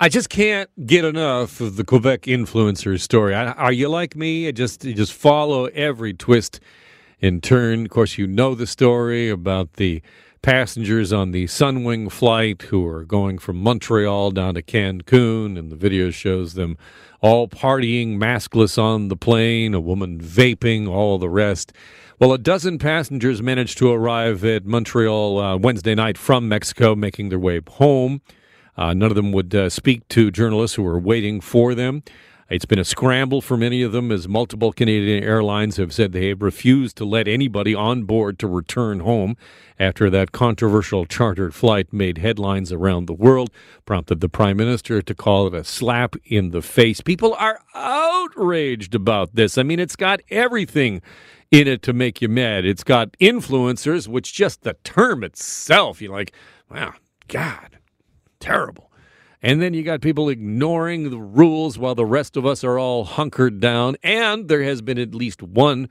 I just can't get enough of the Quebec influencer story. Are you like me? I just just follow every twist and turn. Of course, you know the story about the passengers on the Sunwing flight who are going from Montreal down to Cancun, and the video shows them all partying, maskless on the plane, a woman vaping, all the rest. Well, a dozen passengers managed to arrive at Montreal uh, Wednesday night from Mexico, making their way home. Uh, none of them would uh, speak to journalists who were waiting for them. It's been a scramble for many of them as multiple Canadian airlines have said they have refused to let anybody on board to return home after that controversial chartered flight made headlines around the world, prompted the Prime Minister to call it a slap in the face. People are outraged about this. I mean, it's got everything in it to make you mad. It's got influencers, which just the term itself, you're like, wow, God terrible. And then you got people ignoring the rules while the rest of us are all hunkered down. And there has been at least one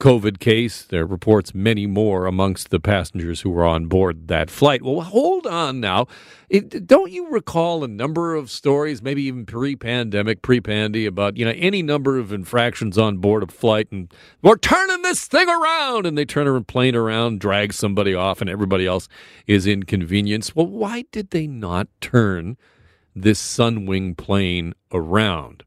COVID case. There are reports many more amongst the passengers who were on board that flight. Well, hold on now. It, don't you recall a number of stories, maybe even pre-pandemic, pre-pandy, about you know any number of infractions on board a flight, and we're turning this thing around, and they turn a plane around, drag somebody off, and everybody else is inconvenienced. Well, why did they not turn this Sunwing plane around?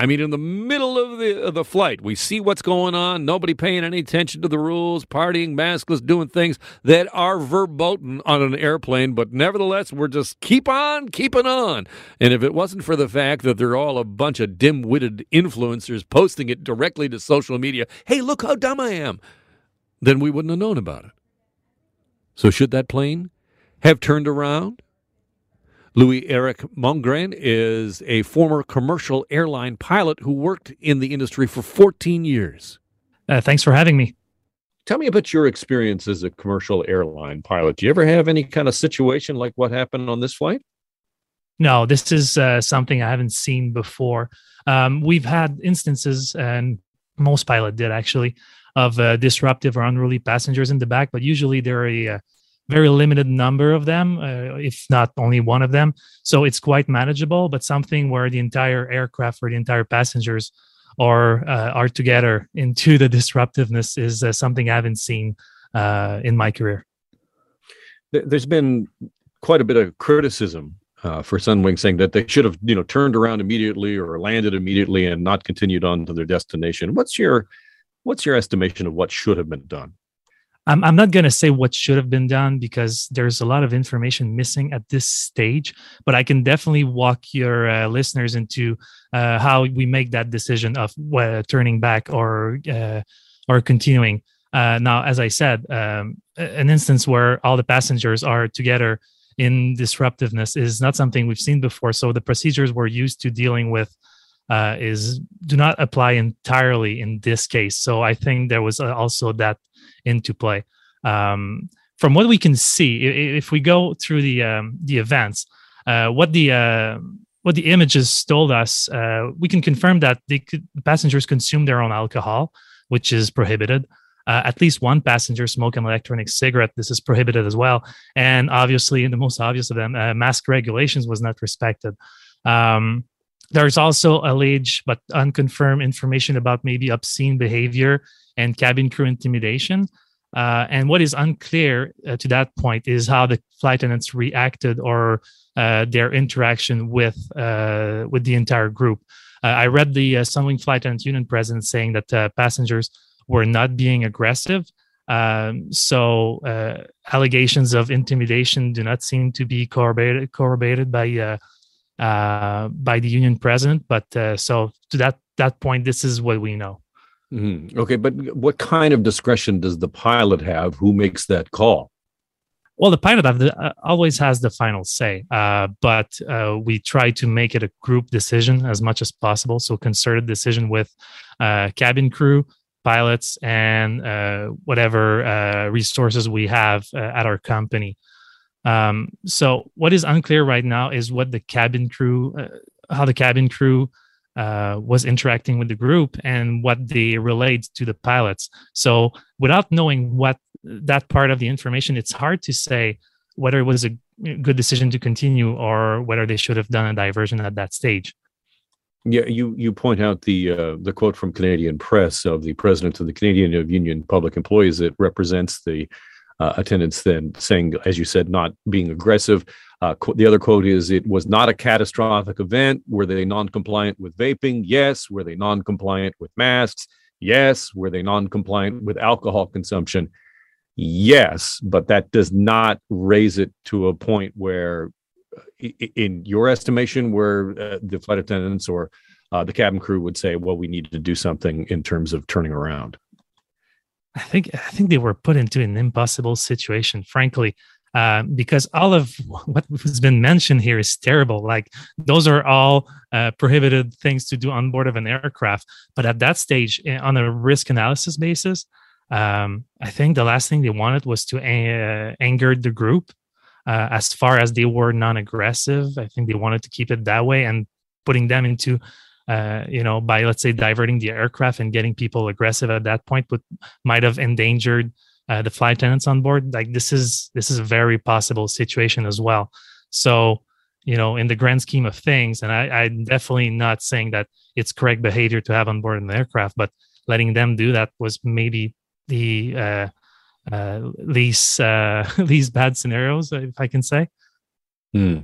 I mean, in the middle of the of the flight, we see what's going on. Nobody paying any attention to the rules, partying, maskless, doing things that are verboten on an airplane. But nevertheless, we're just keep on keeping on. And if it wasn't for the fact that they're all a bunch of dim-witted influencers posting it directly to social media, hey, look how dumb I am, then we wouldn't have known about it. So should that plane have turned around? Louis Eric Mongrain is a former commercial airline pilot who worked in the industry for 14 years. Uh, thanks for having me. Tell me about your experience as a commercial airline pilot. Do you ever have any kind of situation like what happened on this flight? No, this is uh, something I haven't seen before. Um, we've had instances, and most pilot did actually, of uh, disruptive or unruly passengers in the back, but usually they're a uh, very limited number of them, uh, if not only one of them. So it's quite manageable, but something where the entire aircraft or the entire passengers are uh, are together into the disruptiveness is uh, something I haven't seen uh, in my career. There's been quite a bit of criticism uh, for Sunwing, saying that they should have, you know, turned around immediately or landed immediately and not continued on to their destination. What's your what's your estimation of what should have been done? I'm, I'm not going to say what should have been done because there's a lot of information missing at this stage, but I can definitely walk your uh, listeners into uh, how we make that decision of uh, turning back or uh, or continuing. Uh, now, as I said, um, an instance where all the passengers are together in disruptiveness is not something we've seen before. So the procedures we're used to dealing with uh, is do not apply entirely in this case. So I think there was also that into play. Um, from what we can see, if we go through the um, the events, uh, what the uh, what the images told us, uh, we can confirm that the passengers consume their own alcohol, which is prohibited. Uh, at least one passenger smoked an electronic cigarette. This is prohibited as well. And obviously, in the most obvious of them, uh, mask regulations was not respected. Um, there's also alleged but unconfirmed information about maybe obscene behavior and cabin crew intimidation. Uh, and what is unclear uh, to that point is how the flight attendants reacted or uh, their interaction with uh, with the entire group. Uh, I read the uh, Sunwing Flight Attendant Union president saying that passengers were not being aggressive. Um, so allegations of intimidation do not seem to be corroborated, corroborated by by the union president. But uh, so to that that point, this is what we know. Mm-hmm. Okay, but what kind of discretion does the pilot have? Who makes that call? Well, the pilot the, uh, always has the final say, uh, but uh, we try to make it a group decision as much as possible. So, concerted decision with uh, cabin crew, pilots, and uh, whatever uh, resources we have at our company. Um, so, what is unclear right now is what the cabin crew, how the cabin crew uh, was interacting with the group and what they relate to the pilots. So without knowing what that part of the information, it's hard to say whether it was a good decision to continue or whether they should have done a diversion at that stage. Yeah, you you point out the uh, the quote from Canadian Press of the president of the Canadian Union Public Employees that represents the uh, attendants then saying, as you said, not being aggressive. Uh, qu- the other quote is, "It was not a catastrophic event. Were they non-compliant with vaping? Yes. Were they non-compliant with masks? Yes. Were they non-compliant with alcohol consumption? Yes. But that does not raise it to a point where in your estimation, where uh, the flight attendants or uh, the cabin crew would say, "Well, we need to do something in terms of turning around"? I think I think they were put into an impossible situation, frankly, uh, because all of what has been mentioned here is terrible. Like those are all uh, prohibited things to do on board of an aircraft. But at that stage, eh, on a risk analysis basis, um, I think the last thing they wanted was to uh, anger the group uh, as far as they were non-aggressive i think they wanted to keep it that way and putting them into uh, you know by let's say diverting the aircraft and getting people aggressive at that point would might have endangered uh, the flight attendants on board like this is this is a very possible situation as well so you know in the grand scheme of things and I, i'm definitely not saying that it's correct behavior to have on board an aircraft but letting them do that was maybe the uh, uh, these uh, these bad scenarios, if I can say. Hmm.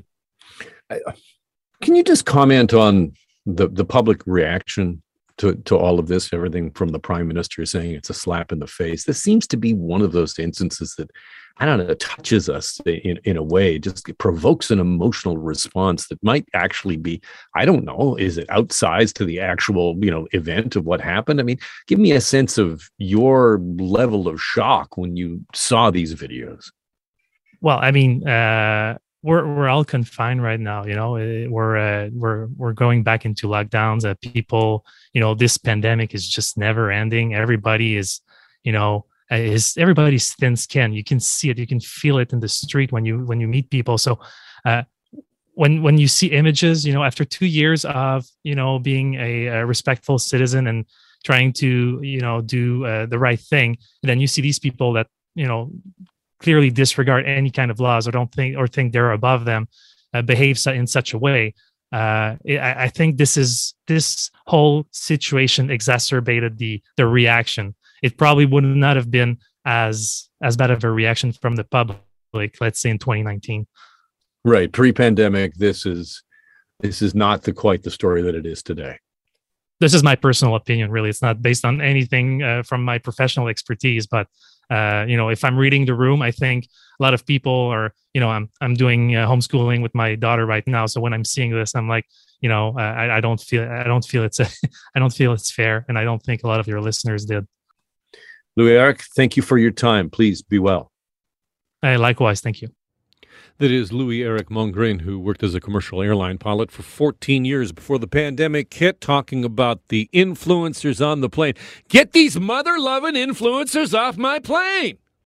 Can you just comment on the the public reaction to to all of this? Everything from the prime minister saying it's a slap in the face. This seems to be one of those instances that I don't know, touches us in, in a way, just provokes an emotional response that might actually be, I don't know, is it outsized to the actual, you know, event of what happened? I mean, give me a sense of your level of shock when you saw these videos. Well, I mean, uh, we're we're all confined right now. You know, eh, we're uh, we're we're going back into lockdowns. Uh, people, you know, this pandemic is just never ending. Everybody is, you know, uh, is everybody's thin skin. You can see it. You can feel it in the street when you when you meet people. So uh, when when you see images, you know, after two years of you know being a, a respectful citizen and trying to you know do uh, the right thing, then you see these people that you know clearly disregard any kind of laws or don't think or think they're above them, uh, behave in such a way. Uh, I, I think this is this whole situation exacerbated the the reaction. It probably would not have been as as bad of a reaction from the public let's say in 2019 right. Pre-pandemic this is this is not the quite the story that it is today this is my personal opinion really it's not based on anything uh, from my professional expertise but uh, you know if i'm reading the room i think a lot of people are you know i'm i'm doing uh, homeschooling with my daughter right now so when i'm seeing this i'm like you know uh, I, I don't feel i don't feel it's a, i don't feel it's fair and i don't think a lot of your listeners did Louis Eric, thank you for your time. Please be well. Hey, likewise. Thank you. That is Louis Eric Mongrain, who worked as a commercial airline pilot for 14 years before the pandemic hit, talking about the influencers on the plane. Get these mother loving influencers off my plane.